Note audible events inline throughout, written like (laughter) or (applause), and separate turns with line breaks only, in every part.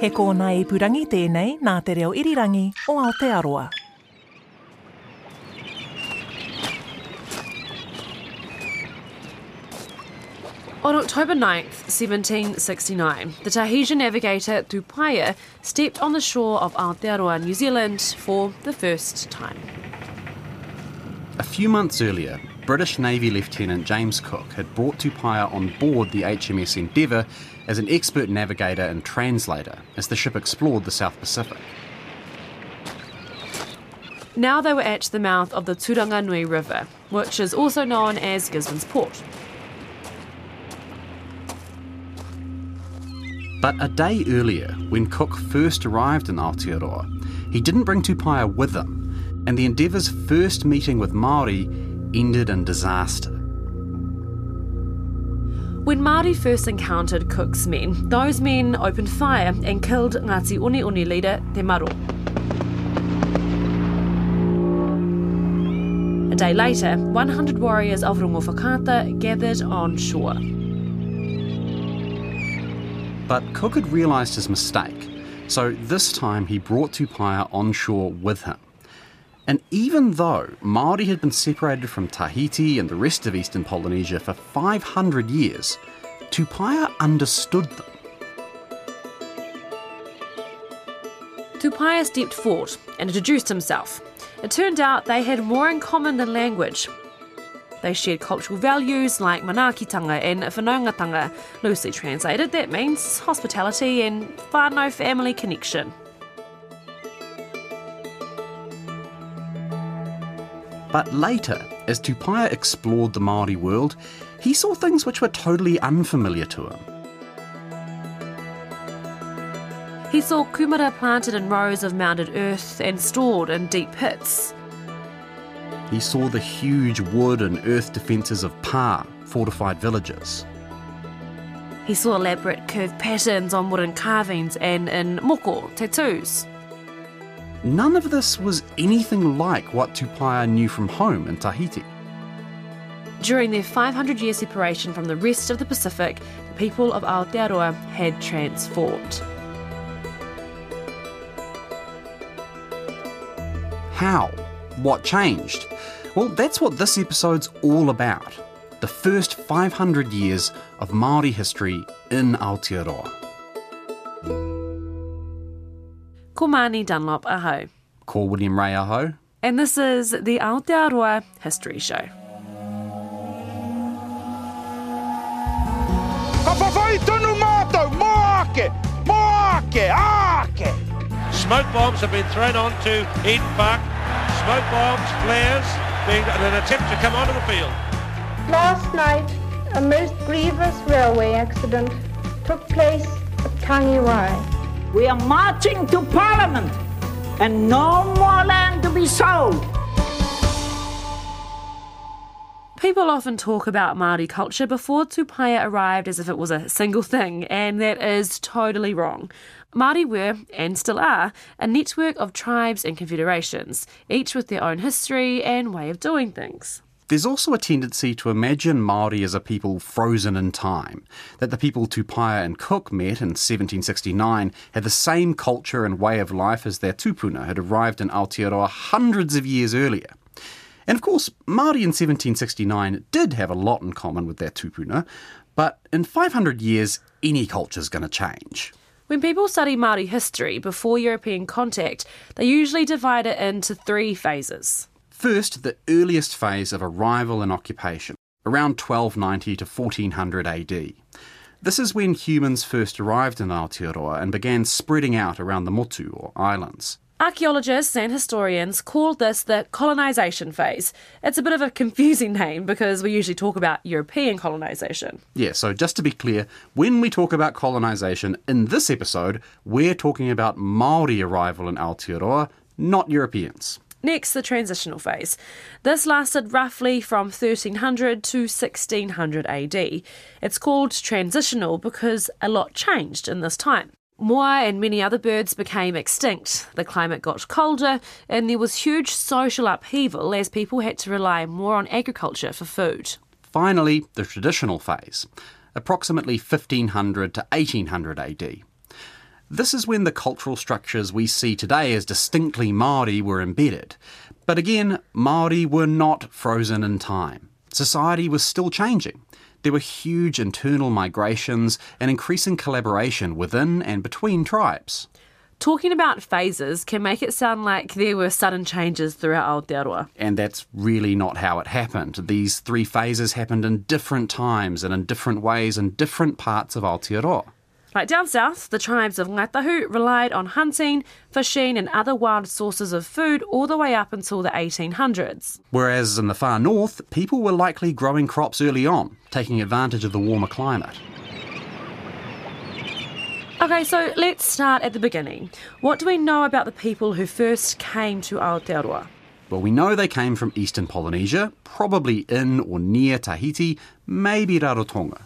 He kōna i purangi tēnei nā te reo irirangi o Aotearoa.
On October 9th, 1769, the Tahitian navigator Tupaia stepped on the shore of Aotearoa, New Zealand for the first time.
A few months earlier, British Navy Lieutenant James Cook had brought Tupaia on board the HMS Endeavour as an expert navigator and translator as the ship explored the South Pacific.
Now they were at the mouth of the Turanganui River, which is also known as Gisborne's Port.
But a day earlier, when Cook first arrived in Aotearoa, he didn't bring Tupaia with him, and the Endeavour's first meeting with Maori ended in disaster.
When Māori first encountered Cook's men, those men opened fire and killed Ngāti Oneone leader Te Maro. A day later, 100 warriors of Rongowhakaata gathered on shore.
But Cook had realised his mistake, so this time he brought Tupaia on shore with him. And even though Māori had been separated from Tahiti and the rest of eastern Polynesia for 500 years, Tupaia understood them.
Tupaia stepped forward and introduced himself. It turned out they had more in common than language. They shared cultural values like manaakitanga and whanaungatanga. Loosely translated, that means hospitality and whānau family connection.
But later, as Tupaia explored the Māori world, he saw things which were totally unfamiliar to him.
He saw kumara planted in rows of mounded earth and stored in deep pits.
He saw the huge wood and earth defences of Pa, fortified villages.
He saw elaborate curved patterns on wooden carvings and in moko, tattoos.
None of this was anything like what Tupaia knew from home in Tahiti.
During their 500 year separation from the rest of the Pacific, the people of Aotearoa had transformed.
How? What changed? Well, that's what this episode's all about. The first 500 years of Māori history in Aotearoa.
Ko Māni Dunlop aho.
Ko William Ray Aho.
And this is the Aotearoa History Show.
Ka whawhai tonu mātou, mō ake, mō ake, ake!
Smoke bombs have been thrown onto Eden Park. Smoke bombs, flares, being an attempt to come onto the field.
Last night, a most grievous railway accident took place at Tangiwai.
We are marching to Parliament and no more land to be sold.
People often talk about Māori culture before Tupaia arrived as if it was a single thing, and that is totally wrong. Māori were, and still are, a network of tribes and confederations, each with their own history and way of doing things.
There's also a tendency to imagine Māori as a people frozen in time, that the people Tupaia and Cook met in 1769 had the same culture and way of life as their tupuna had arrived in Aotearoa hundreds of years earlier. And of course, Māori in 1769 did have a lot in common with their tupuna, but in 500 years, any culture's going to change.
When people study Māori history before European contact, they usually divide it into three phases.
First, the earliest phase of arrival and occupation. around 1290 to 1400 AD. This is when humans first arrived in Aotearoa and began spreading out around the Motu, or islands.
Archaeologists and historians call this the colonisation phase. It's a bit of a confusing (laughs) name because we usually talk about European colonisation.
Yeah, so just to be clear, when we talk about colonisation in this episode, we're talking about Maori arrival in Aotearoa, not Europeans.
Next, the transitional phase. This lasted roughly from 1300 to 1600 AD. It's called transitional because a lot changed in this time. Moa and many other birds became extinct, the climate got colder, and there was huge social upheaval as people had to rely more on agriculture for food.
Finally, the traditional phase, approximately 1500 to 1800 AD. This is when the cultural structures we see today as distinctly Māori were embedded. But again, Māori were not frozen in time. Society was still changing. There were huge internal migrations and increasing collaboration within and between tribes.
Talking about phases can make it sound like there were sudden changes throughout Aotearoa.
And that's really not how it happened. These three phases happened in different times and in different ways in different parts of Aotearoa.
Like down south, the tribes of Ngāi Tahu relied on hunting, fishing, and other wild sources of food all the way up until the 1800s.
Whereas in the far north, people were likely growing crops early on, taking advantage of the warmer climate.
Okay, so let's start at the beginning. What do we know about the people who first came to Aotearoa?
Well, we know they came from eastern Polynesia, probably in or near Tahiti, maybe Rarotonga.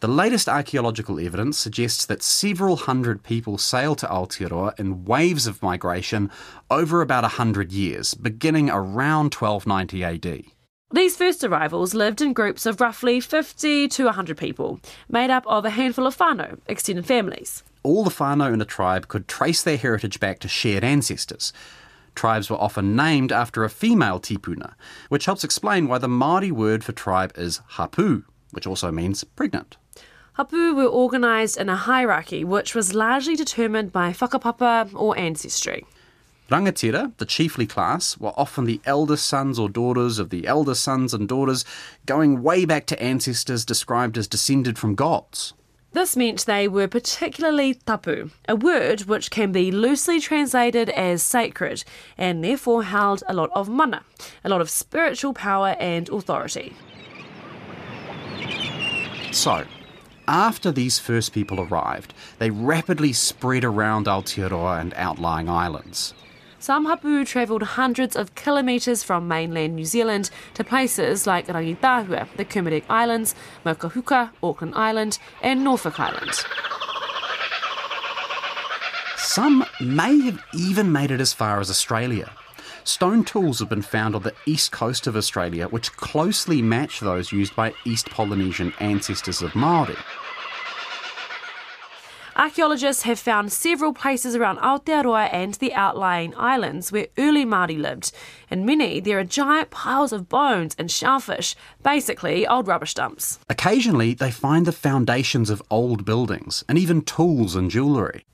The latest archaeological evidence suggests that several hundred people sailed to Aotearoa in waves of migration over about a hundred years, beginning around 1290 AD.
These first arrivals lived in groups of roughly 50 to 100 people, made up of a handful of whānau, extended families.
All the whānau in a tribe could trace their heritage back to shared ancestors. Tribes were often named after a female tipuna, which helps explain why the Māori word for tribe is hapu, which also means pregnant.
Hapu were organised in a hierarchy which was largely determined by whakapapa or ancestry.
Rangatira, the chiefly class, were often the eldest sons or daughters of the eldest sons and daughters, going way back to ancestors described as descended from gods.
This meant they were particularly tapu, a word which can be loosely translated as sacred and therefore held a lot of mana, a lot of spiritual power and authority.
So, after these first people arrived, they rapidly spread around Aotearoa and outlying islands.
Some hapu travelled hundreds of kilometres from mainland New Zealand to places like Rangitahua, the Kermadec Islands, Maungahuka, Auckland Island, and Norfolk Island.
Some may have even made it as far as Australia. Stone tools have been found on the east coast of Australia which closely match those used by East Polynesian ancestors of Māori.
Archaeologists have found several places around Aotearoa and the outlying islands where early Māori lived. In many, there are giant piles of bones and shellfish, basically old rubbish dumps.
Occasionally, they find the foundations of old buildings and even tools and jewellery.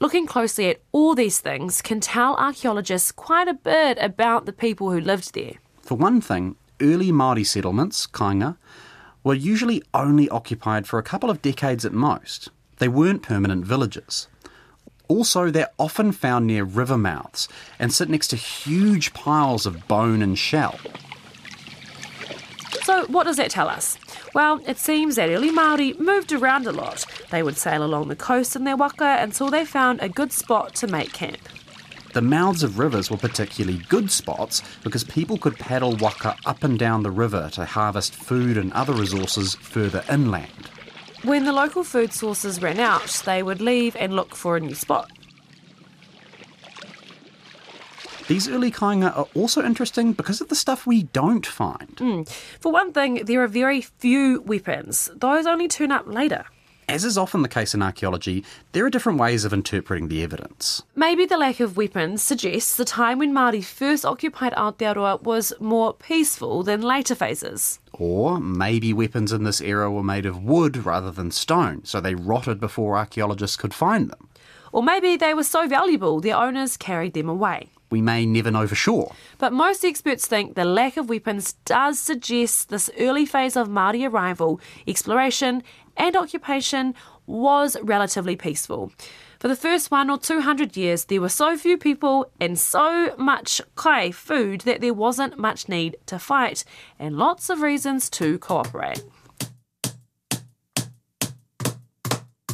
Looking closely at all these things can tell archaeologists quite a bit about the people who lived there.
For one thing, early Māori settlements, kainga, were usually only occupied for a couple of decades at most. They weren't permanent villages. Also, they're often found near river mouths and sit next to huge piles of bone and shell.
So, what does that tell us? Well, it seems that early Māori moved around a lot. They would sail along the coast in their waka until they found a good spot to make camp.
The mouths of rivers were particularly good spots because people could paddle waka up and down the river to harvest food and other resources further inland.
When the local food sources ran out, they would leave and look for a new spot.
These early kainga are also interesting because of the stuff we don't find.
Mm. For one thing, there are very few weapons. Those only turn up later.
As is often the case in archaeology, there are different ways of interpreting the evidence.
Maybe the lack of weapons suggests the time when Māori first occupied Aotearoa was more peaceful than later phases.
Or maybe weapons in this era were made of wood rather than stone, so they rotted before archaeologists could find them.
Or maybe they were so valuable their owners carried them away.
we may never know for sure.
But most experts think the lack of weapons does suggest this early phase of Māori arrival, exploration, and occupation was relatively peaceful. For the first one or two hundred years, there were so few people and so much kai food that there wasn't much need to fight, and lots of reasons to cooperate.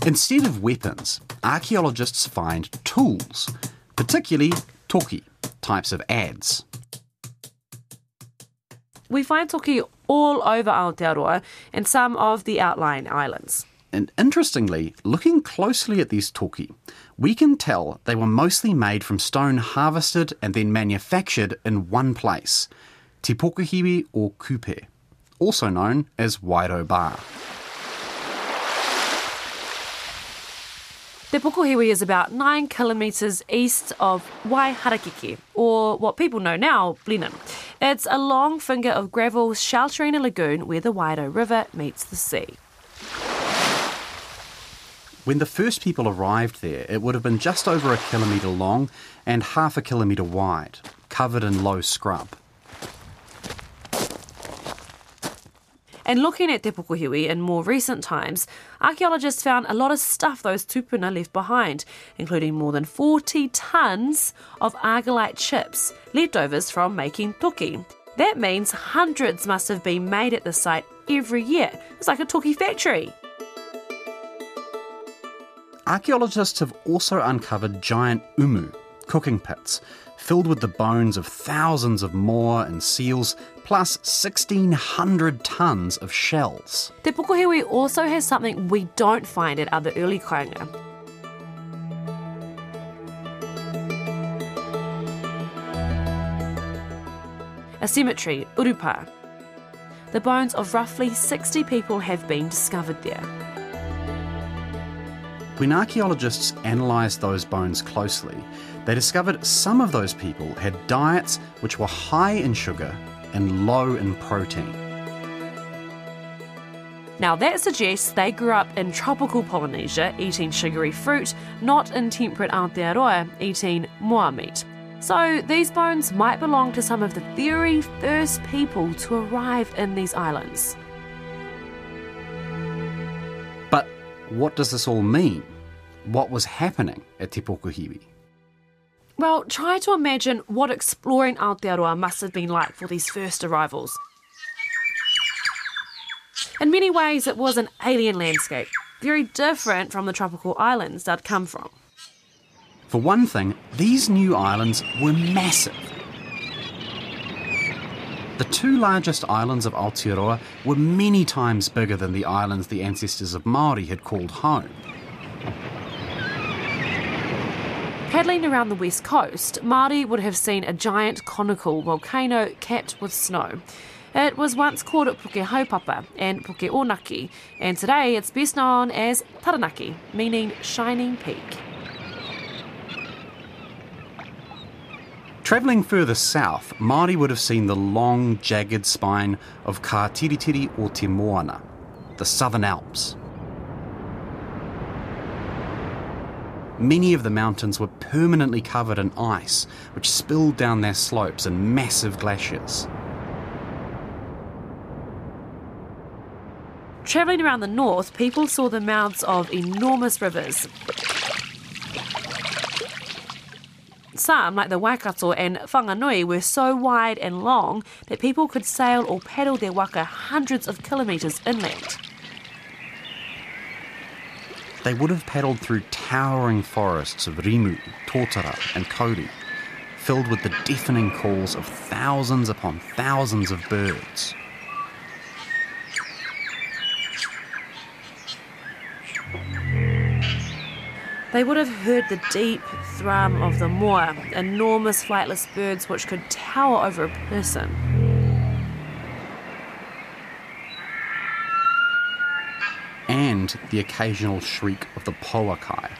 Instead of weapons, archaeologists find tools, particularly toki, types of adze.
We find toki all over Aotearoa and some of the outlying islands.
And interestingly, looking closely at these toki, we can tell they were mostly made from stone harvested and then manufactured in one place, Te Pokohiwi o Kupe, also known as Wairau Bar.
Te is about 9 kilometres east of Waiharakeke, or what people know now, Blenheim. It's a long finger of gravel sheltering a lagoon where the Wairau River meets the sea.
When the first people arrived there, it would have been just over a kilometre long and half a kilometre wide, covered in low scrub.
And looking at Te Pokohiwi in more recent times, archaeologists found a lot of stuff those tupuna left behind, including more than 40 tonnes of argillite chips, leftovers from making toki. That means hundreds must have been made at the site every year. It's like a toki factory.
Archaeologists have also uncovered giant umu, cooking pits, filled with the bones of thousands of moa and seals, plus 1,600 tonnes of shells.
Te Pokohiwi also has something we don't find at other early kainga. A cemetery, Urupa. The bones of roughly 60 people have been discovered there.
When archaeologists analysed those bones closely, they discovered some of those people had diets which were high in sugar and low in protein.
Now, that suggests they grew up in tropical Polynesia eating sugary fruit, not in temperate Aotearoa eating moa meat. So, these bones might belong to some of the very first people to arrive in these islands.
But what does this all mean? What was happening at Te Pokohiwi?
Well, try to imagine what exploring Aotearoa must have been like for these first arrivals. In many ways, it was an alien landscape, very different from the tropical islands they'd come from.
For one thing, these new islands were massive. The two largest islands of Aotearoa were many times bigger than the islands the ancestors of Maori had called home.
Paddling around the west coast, Māori would have seen a giant conical volcano capped with snow. It was once called Puke Haupapa and Puke Onaki, and today it's best known as Taranaki, meaning shining peak.
Travelling further south, Māori would have seen the long, jagged spine of Ka Tiritiri o Te Moana, the Southern Alps. Many of the mountains were permanently covered in ice, which spilled down their slopes in massive glaciers.
Travelling around the north, people saw the mouths of enormous rivers. Some, like the Waikato and Whanganui, were so wide and long that people could sail or paddle their waka hundreds of kilometres inland.
They would have paddled through towering forests of rimu, totara, and kauri, filled with the deafening calls of thousands upon thousands of birds.
They would have heard the deep thrum of the moa, enormous flightless birds which could tower over a person.
And the occasional shriek of the pouākai,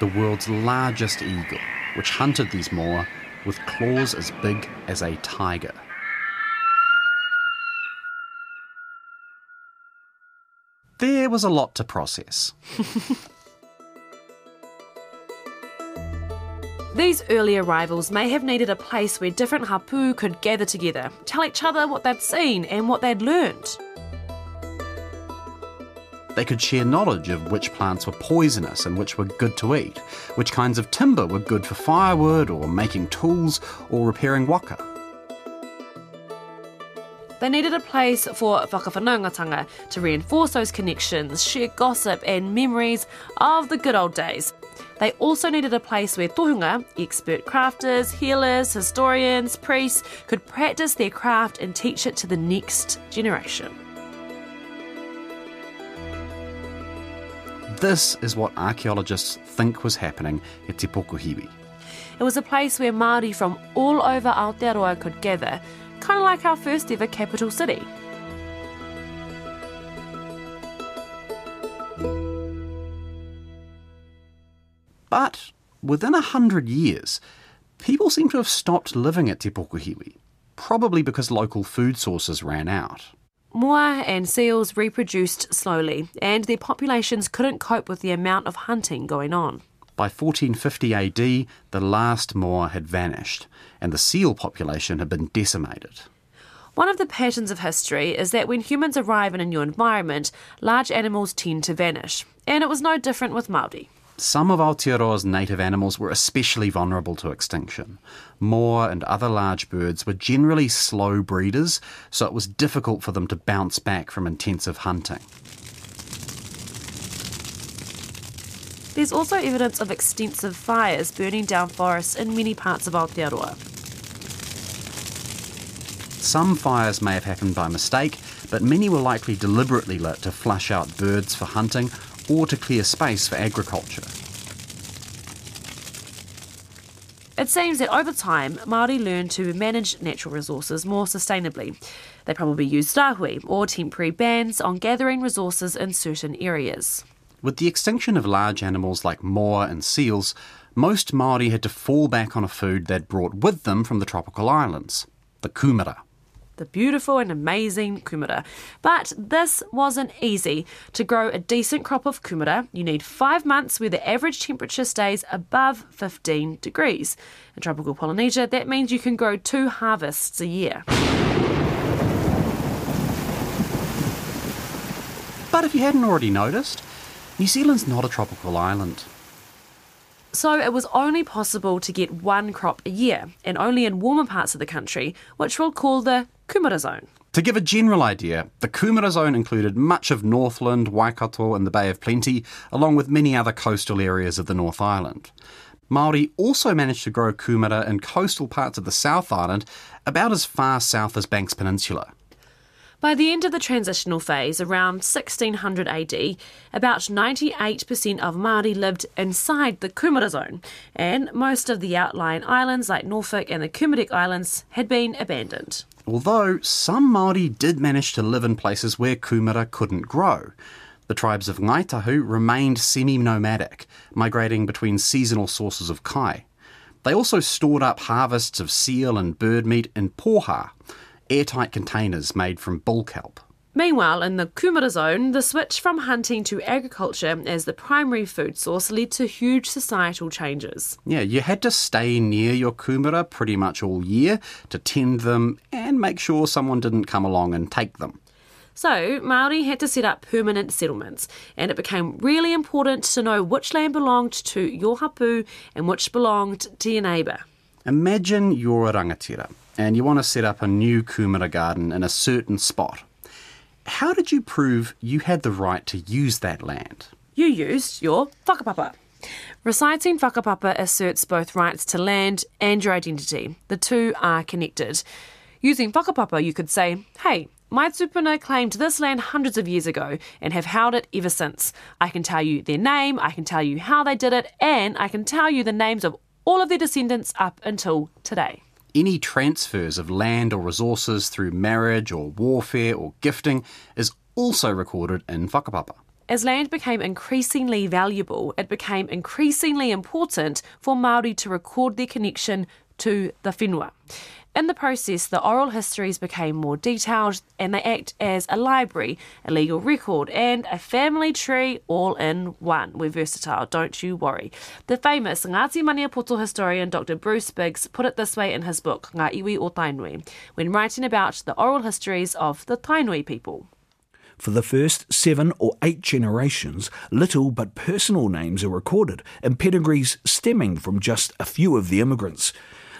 the world's largest eagle, which hunted these moa with claws as big as a tiger. There was a lot to process. (laughs)
These early arrivals may have needed a place where different hapu could gather together, tell each other what they'd seen and what they'd learnt.
They could share knowledge of which plants were poisonous and which were good to eat, which kinds of timber were good for firewood or making tools or repairing waka.
They needed a place for whakawhanaungatanga to reinforce those connections, share gossip and memories of the good old days. They also needed a place where tohunga, expert crafters, healers, historians, priests, could practice their craft and teach it to the next generation.
This is what archaeologists think was happening at Te Pokohiwi.
It was a place where Māori from all over Aotearoa could gather, kind of like our first ever capital city.
But within a hundred years, people seem to have stopped living at Te Pokohiwi, probably because local food sources ran out.
Moa and seals reproduced slowly, and their populations couldn't cope with the amount of hunting going on.
By 1450 AD, the last moa had vanished, and the seal population had been decimated.
One of the patterns of history is that when humans arrive in a new environment, large animals tend to vanish, and it was no different with Māori.
Some of Aotearoa's native animals were especially vulnerable to extinction. Moa and other large birds were generally slow breeders, so it was difficult for them to bounce back from intensive hunting.
There's also evidence of extensive fires burning down forests in many parts of Aotearoa.
Some fires may have happened by mistake, but many were likely deliberately lit to flush out birds for hunting or to clear space for agriculture.
It seems that over time, Māori learned to manage natural resources more sustainably. They probably used rahui, or temporary bans, on gathering resources in certain areas.
With the extinction of large animals like moa and seals, most Māori had to fall back on a food they'd brought with them from the tropical islands, the kumara
the beautiful and amazing kumara. But this wasn't easy. To grow a decent crop of kumara, you need five months where the average temperature stays above 15 degrees. In tropical Polynesia, that means you can grow two harvests a year.
But if you hadn't already noticed, New Zealand's not a tropical island.
So it was only possible to get one crop a year, and only in warmer parts of the country, which we'll call the Kumara Zone.
To give a general idea, the Kumara Zone included much of Northland, Waikato, and the Bay of Plenty, along with many other coastal areas of the North Island. Māori also managed to grow kumara in coastal parts of the South Island, about as far south as Banks Peninsula.
By the end of the transitional phase, around 1600 AD, about 98% of Māori lived inside the Kumara Zone, and most of the outlying islands like Norfolk and the Kermadec Islands had been abandoned
although some Māori did manage to live in places where kumara couldn't grow. The tribes of Ngaitahu remained semi-nomadic, migrating between seasonal sources of kai. They also stored up harvests of seal and bird meat in poha, airtight containers made from bull kelp.
Meanwhile, in the Kumara zone, the switch from hunting to agriculture as the primary food source led to huge societal changes.
Yeah, you had to stay near your kumara pretty much all year to tend them and make sure someone didn't come along and take them.
So, Maori had to set up permanent settlements, and it became really important to know which land belonged to your hapu and which belonged to your neighbour.
Imagine you're a rangatira and you want to set up a new kumara garden in a certain spot. How did you prove you had the right to use that land?
You used your whakapapa. Reciting whakapapa asserts both rights to land and your identity. The two are connected. Using whakapapa, you could say, hey, my tupuna claimed this land hundreds of years ago and have held it ever since. I can tell you their name, I can tell you how they did it, and I can tell you the names of all of their descendants up until today
any transfers of land or resources through marriage or warfare or gifting is also recorded in whakapapa.
As land became increasingly valuable, it became increasingly important for Maori to record their connection to the whenua. In the process, the oral histories became more detailed and they act as a library, a legal record, and a family tree all in one. We're versatile, don't you worry. The famous Ngāti Maniapoto historian Dr. Bruce Biggs put it this way in his book, Ngā Iwi o Tainui, when writing about the oral histories of the Tainui people.
For the first seven or eight generations, little but personal names are recorded, and pedigrees stemming from just a few of the immigrants.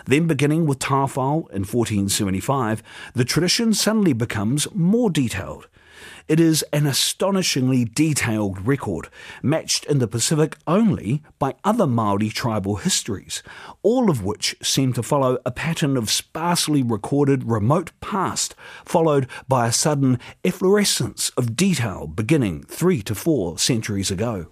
Then, beginning with Tawhao in 1475, the tradition suddenly becomes more detailed. It is an astonishingly detailed record, matched in the Pacific only by other Maori tribal histories, all of which seem to follow a pattern of sparsely recorded remote past, followed by a sudden efflorescence of detail beginning three to four centuries ago.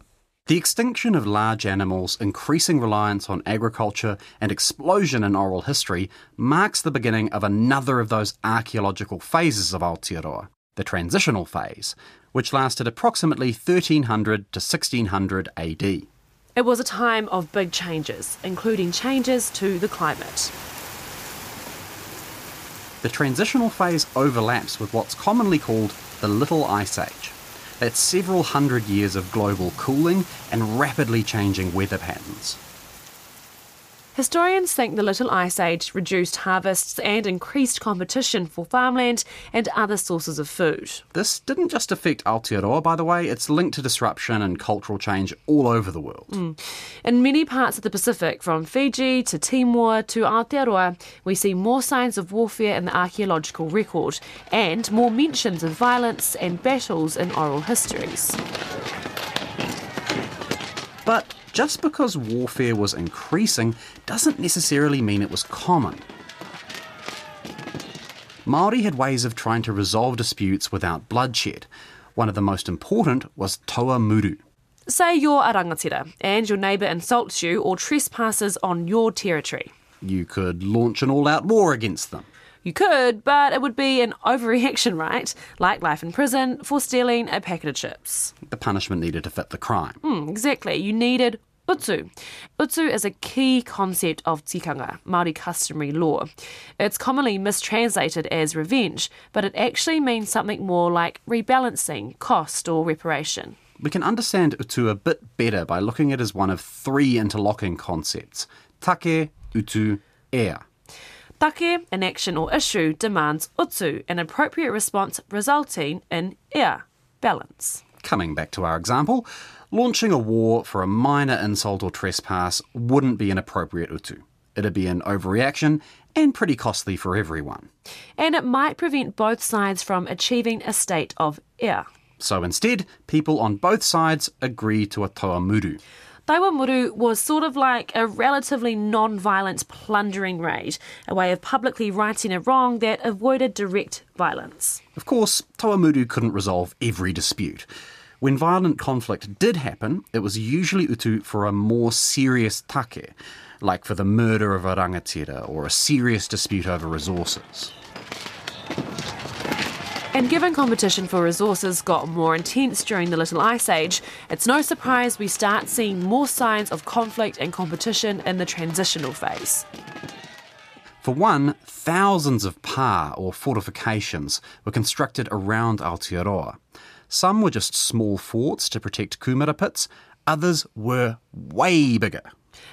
The extinction of large animals, increasing reliance on agriculture, and explosion in oral history marks the beginning of another of those archaeological phases of Aotearoa the transitional phase, which lasted approximately 1300 to 1600 AD.
It was a time of big changes, including changes to the climate.
The transitional phase overlaps with what's commonly called the Little Ice Age. That's several hundred years of global cooling and rapidly changing weather patterns.
Historians think the Little Ice Age reduced harvests and increased competition for farmland and other sources of food.
This didn't just affect Aotearoa, by the way, it's linked to disruption and cultural change all over the world.
Mm. In many parts of the Pacific, from Fiji to Timor to Aotearoa, we see more signs of warfare in the archaeological record and more mentions of violence and battles in oral histories.
But just because warfare was increasing doesn't necessarily mean it was common. Māori had ways of trying to resolve disputes without bloodshed. One of the most important was taua muru.
Say you're a rangatira and your neighbour insults you or trespasses on your territory.
You could launch an all out war against them.
You could, but it would be an overreaction, right? Like life in prison for stealing a packet of chips.
The punishment needed to fit the crime.
Mm, exactly. You needed Utu. Utu is a key concept of tikanga, Māori customary law. It's commonly mistranslated as revenge, but it actually means something more like rebalancing, cost, or reparation.
We can understand utu a bit better by looking at it as one of three interlocking concepts take, utu, ea.
Take, an action or issue, demands utu, an appropriate response resulting in ea, balance.
Coming back to our example, launching a war for a minor insult or trespass wouldn't be an appropriate utu. It'd be an overreaction and pretty costly for everyone.
And it might prevent both sides from achieving a state of ea.
So instead, people on both sides agree to a taua muru.
Was sort of like a relatively non violent plundering raid, a way of publicly righting a wrong that avoided direct violence.
Of course, Taua Muru couldn't resolve every dispute. When violent conflict did happen, it was usually utu for a more serious take, like for the murder of a rangatira or a serious dispute over resources.
And given competition for resources got more intense during the Little Ice Age, it's no surprise we start seeing more signs of conflict and competition in the transitional phase.
For one, thousands of pa or fortifications were constructed around Aotearoa. Some were just small forts to protect kumara pits, others were way bigger.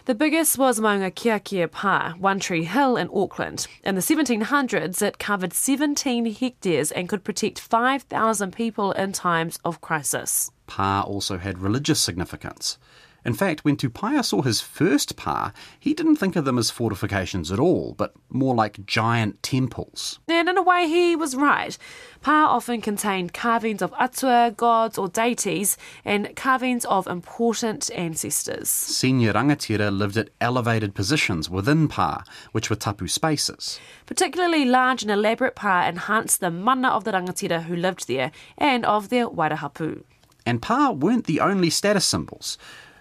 The biggest was Maungakiekie Pa, One Tree Hill in Auckland. In the 1700s, it covered 17 hectares and could protect 5,000 people in times of crisis.
Pa also had religious significance. In fact, when Tupaia saw his first pa, he didn't think of them as fortifications at all, but more like giant temples.
And in a way, he was right. Pa often contained carvings of atua, gods, or deities, and carvings of important ancestors.
Senior rangatira lived at elevated positions within pa, which were tapu spaces.
Particularly large and elaborate pa enhanced the mana of the rangatira who lived there and of their wairahapu.
And pa weren't the only status symbols.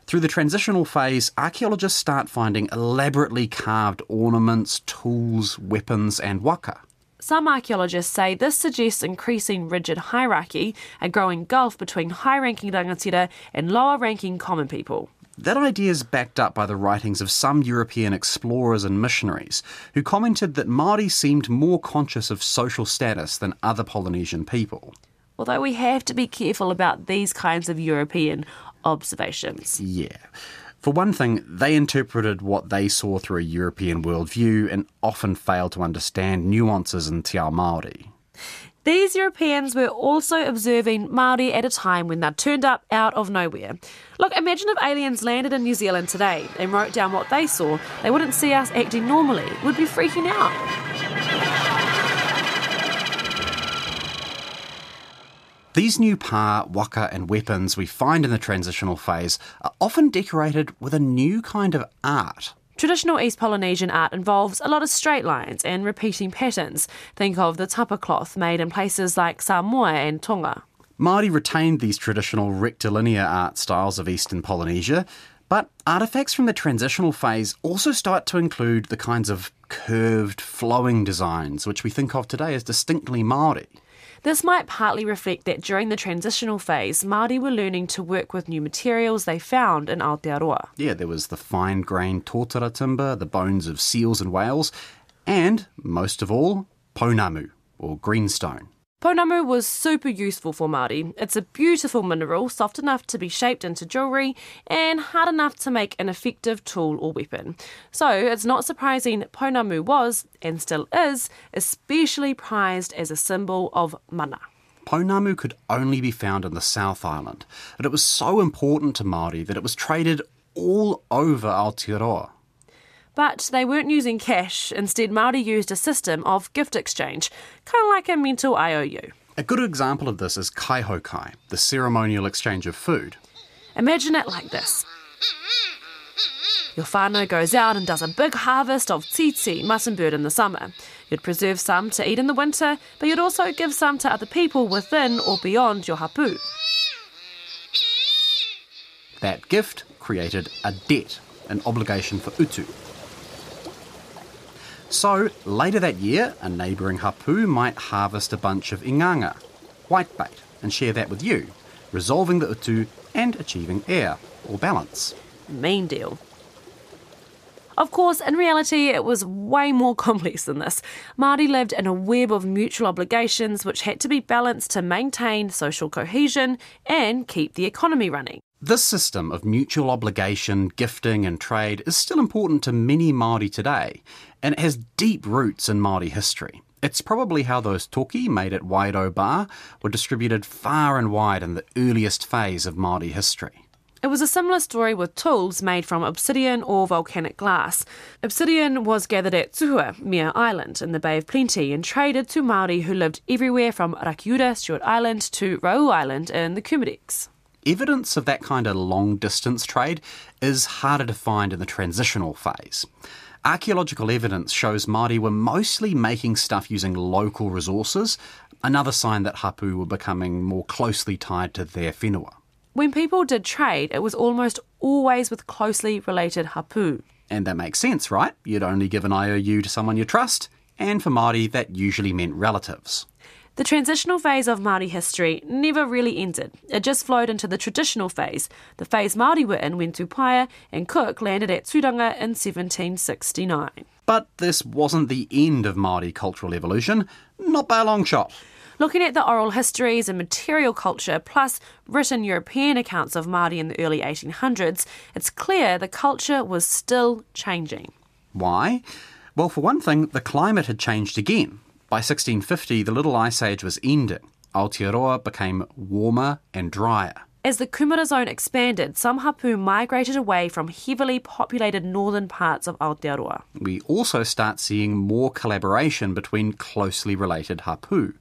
Through the transitional phase, archaeologists start finding elaborately carved ornaments, tools, weapons, and waka.
Some archaeologists say this suggests increasing rigid hierarchy, a growing gulf between high ranking rangatira and lower ranking common people.
That idea is backed up by the writings of some European explorers and missionaries who commented that Māori seemed more conscious of social status than other Polynesian people.
Although we have to be careful about these kinds of European observations.
Yeah. For one thing, they interpreted what they saw through a European worldview and often failed to understand nuances in Te Ao Māori.
These Europeans were also observing Māori at a time when they'd turned up out of nowhere. Look, imagine if aliens landed in New Zealand today and wrote down what they saw. They wouldn't see us acting normally. We'd be freaking out.
These new pa, waka, and weapons we find in the transitional phase are often decorated with a new kind of art.
Traditional East Polynesian art involves a lot of straight lines and repeating patterns. Think of the tapa cloth made in places like Samoa and Tonga.
Māori retained these traditional rectilinear art styles of Eastern Polynesia, but artifacts from the transitional phase also start to include the kinds of curved, flowing designs which we think of today as distinctly Māori.
This might partly reflect that during the transitional phase, Māori were learning to work with new materials they found in Aotearoa.
Yeah, there was the fine grained tōtara timber, the bones of seals and whales, and, most of all, pounamu, or greenstone.
Pounamu was super useful for Māori. It's a beautiful mineral, soft enough to be shaped into jewellery and hard enough to make an effective tool or weapon. So it's not surprising Pounamu was, and still is, especially prized as a symbol of mana.
Pounamu could only be found in the South Island, but it was so important to Māori that it was traded all over Aotearoa.
But they weren't using cash. Instead, Māori used a system of gift exchange, kind of like a mental IOU.
A good example of this is kaihaukai, the ceremonial exchange of food.
Imagine it like this. Your whānau goes out and does a big harvest of titi, mutton bird in the summer. You'd preserve some to eat in the winter, but you'd also give some to other people within or beyond your hapu.
That gift created a debt, an obligation for utu. So, later that year, a neighbouring hapu might harvest a bunch of īnanga, whitebait, and share that with you, resolving the utu and achieving ea, or balance.
Mean deal. Of course, in reality, it was way more (laughs) complex than this. Māori lived in a web of mutual obligations which had to be balanced to maintain social cohesion and keep the economy running.
This system of mutual obligation, gifting, and trade is still important to many Māori today, and it has deep roots in Māori history. It's probably how those toki made at Wairau Bar were distributed far and wide in the earliest phase of Māori history.
It was a similar story with tools made from obsidian or volcanic glass. Obsidian was gathered at Tuhua, Mayor Island, in the Bay of Plenty, and traded to Māori who lived everywhere from Rakiura, Stewart Island, to Raoul Island in the Kermadecs.
Evidence of that kind of long distance trade is harder to find in the transitional phase. Archaeological evidence shows Māori were mostly making stuff using local resources, another sign that hapu were becoming more closely tied to their whenua.
When people did trade, it was almost always with closely related hapu.
And that makes sense, right? You'd only give an IOU to someone you trust, and for Māori, that usually meant relatives.
The transitional phase of Māori history never really ended. It just flowed into the traditional phase, the phase Māori were in when Tupaia and Cook landed at Turanga in 1769.
But this wasn't the end of Māori cultural evolution, not by a long shot.
Looking at the oral histories and material culture, plus written European accounts of Māori in the early 1800s, it's clear the culture was still changing.
Why? Well, for one thing, the climate had changed again. By 1650, the Little Ice Age was ending. Aotearoa became warmer and drier.
As the Kumara zone expanded, some hapu migrated away from heavily populated northern parts of Aotearoa.
We also start seeing more collaboration between closely related hapu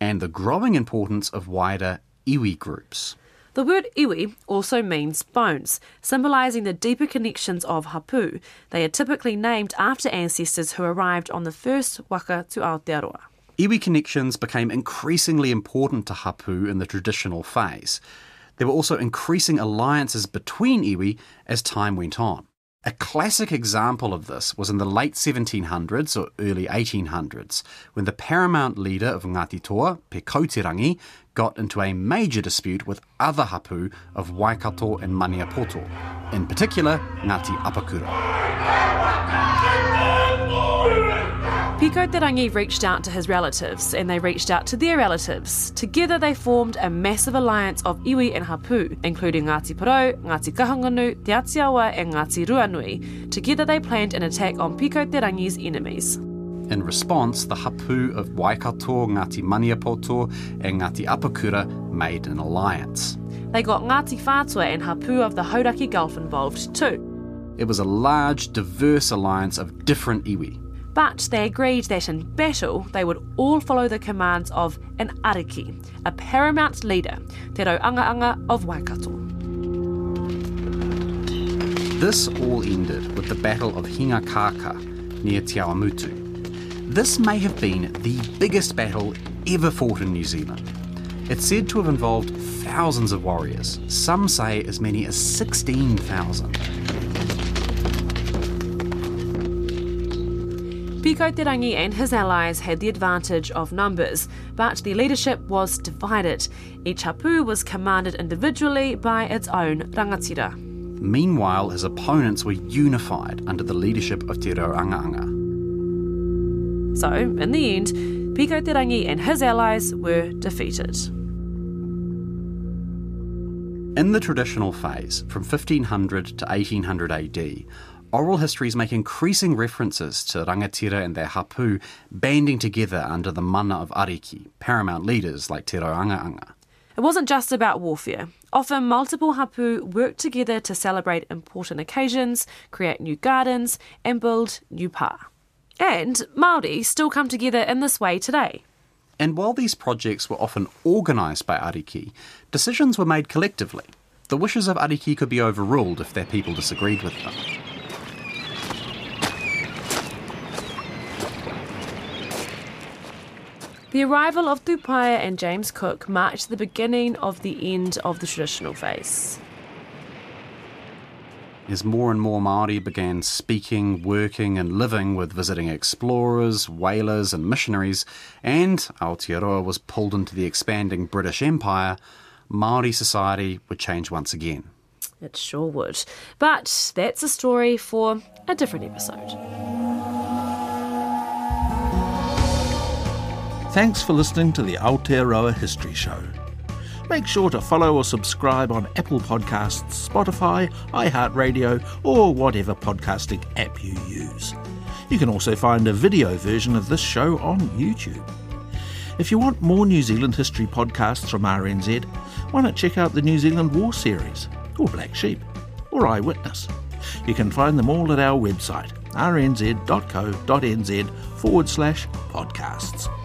and the growing importance of wider iwi groups.
The word iwi also means bones, symbolising the deeper connections of hapu. They are typically named after ancestors who arrived on the first waka to Aotearoa.
Iwi connections became increasingly important to hapu in the traditional phase. There were also increasing alliances between iwi as time went on. A classic example of this was in the late 1700s or early 1800s, when the paramount leader of Ngāti Toa, Pikauterangi, got into a major dispute with other hapu of Waikato and Maniapoto. in particular Ngāti Apakura.
Piko Te Rangi reached out to his relatives, and they reached out to their relatives. Together, they formed a massive alliance of iwi and hapu, including Ngāti Porou, Ngāti Kahungunu, Te Atiawa, and Ngāti Ruanui. Together, they planned an attack on Pikauterangi's enemies.
In response, the hapu of Waikato, Ngāti Maniapoto, and Ngāti Apakura made an alliance.
They got Ngāti Whātua and hapu of the Hauraki Gulf involved too.
It was a large, diverse alliance of different iwi.
But they agreed that in battle they would all follow the commands of an ariki, a paramount leader, Te Rauangaanga of Waikato.
This all ended with the Battle of Hingakaka near Te Awamutu. This may have been the biggest battle ever fought in New Zealand. It's said to have involved thousands of warriors, some say as many as 16,000.
Pikauterangi and his allies had the advantage of numbers, but the leadership was divided. Each hapu was commanded individually by its own rangatira.
Meanwhile, his opponents were unified under the leadership of Te Rauangaanga.
So, in the end, Pikauterangi and his allies were defeated.
In the traditional phase, from 1500 to 1800 AD, oral histories make increasing references to rangatira and their hapu banding together under the mana of ariki, paramount leaders like Te Rauangaanga.
It wasn't just about warfare. Often, multiple hapu worked together to celebrate important occasions, create new gardens, and build new pa. And Māori still come together in this way today.
And while these projects were often organised by ariki, decisions were made collectively. The wishes of ariki could be overruled if their people disagreed with them.
The arrival of Tupaia and James Cook marked the beginning of the end of the traditional face.
As more and more Māori began speaking, working, and living with visiting explorers, whalers, and missionaries, and Aotearoa was pulled into the expanding British Empire, Māori society would change once again.
It sure would. But that's a story for a different episode.
Thanks for listening to the Aotearoa History Show. Make sure to follow or subscribe on Apple Podcasts, Spotify, iHeartRadio, or whatever podcasting app you use. You can also find a video version of this show on YouTube. If you want more New Zealand history podcasts from RNZ, why not check out the New Zealand War Series, or Black Sheep, or Eyewitness? You can find them all at our website, rnz.co.nz forward slash podcasts.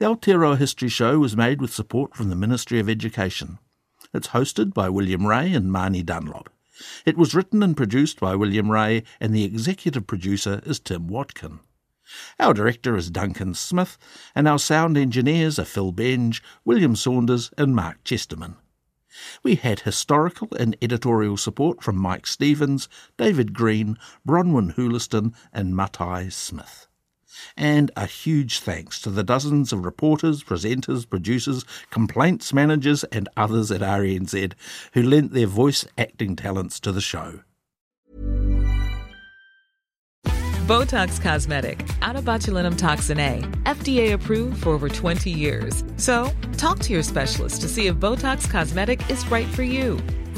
The Aotearoa History Show was made with support from the Ministry of Education. It's hosted by William Ray and Marnie Dunlop. It was written and produced by William Ray, and the executive producer is Tim Watkin. Our director is Duncan Smith, and our sound engineers are Phil Benge, William Saunders, and Mark Chesterman. We had historical and editorial support from Mike Stevens, David Green, Bronwyn Hooliston, and Matai Smith. And a huge thanks to the dozens of reporters, presenters, producers, complaints managers, and others at RNZ who lent their voice acting talents to the show.
Botox Cosmetic, onabotulinumtoxinA, FDA approved for over 20 years. So, talk to your specialist to see if Botox Cosmetic is right for you.